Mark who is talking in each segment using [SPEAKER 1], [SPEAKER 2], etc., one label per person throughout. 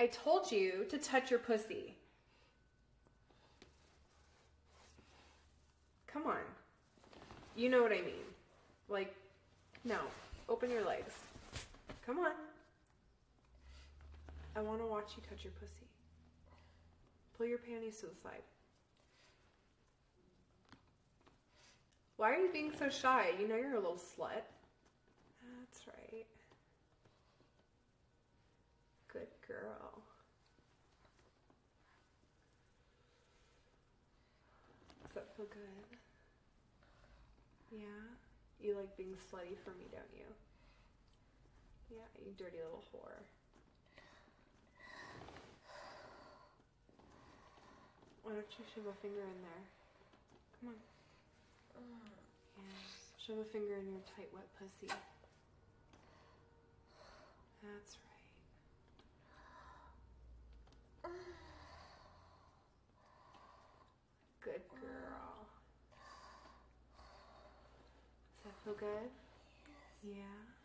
[SPEAKER 1] I told you to touch your pussy. Come on. You know what I mean. Like, no. Open your legs. Come on. I want to watch you touch your pussy. Pull your panties to the side. Why are you being so shy? You know you're a little slut. That's right. Good girl. Does that feel good? Yeah? You like being slutty for me, don't you? Yeah, you dirty little whore. Why don't you shove a finger in there? Come on. Yeah. Shove a finger in your tight, wet pussy. That's right. Good girl. Does that feel good? Yeah.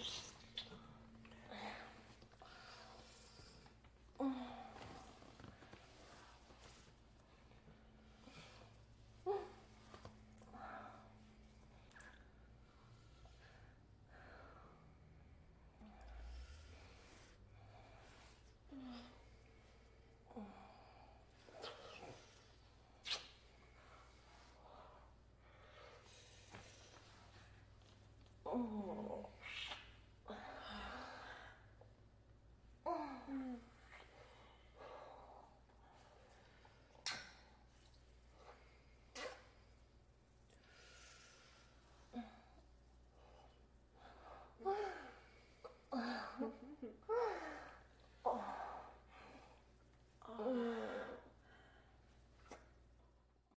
[SPEAKER 1] Bye.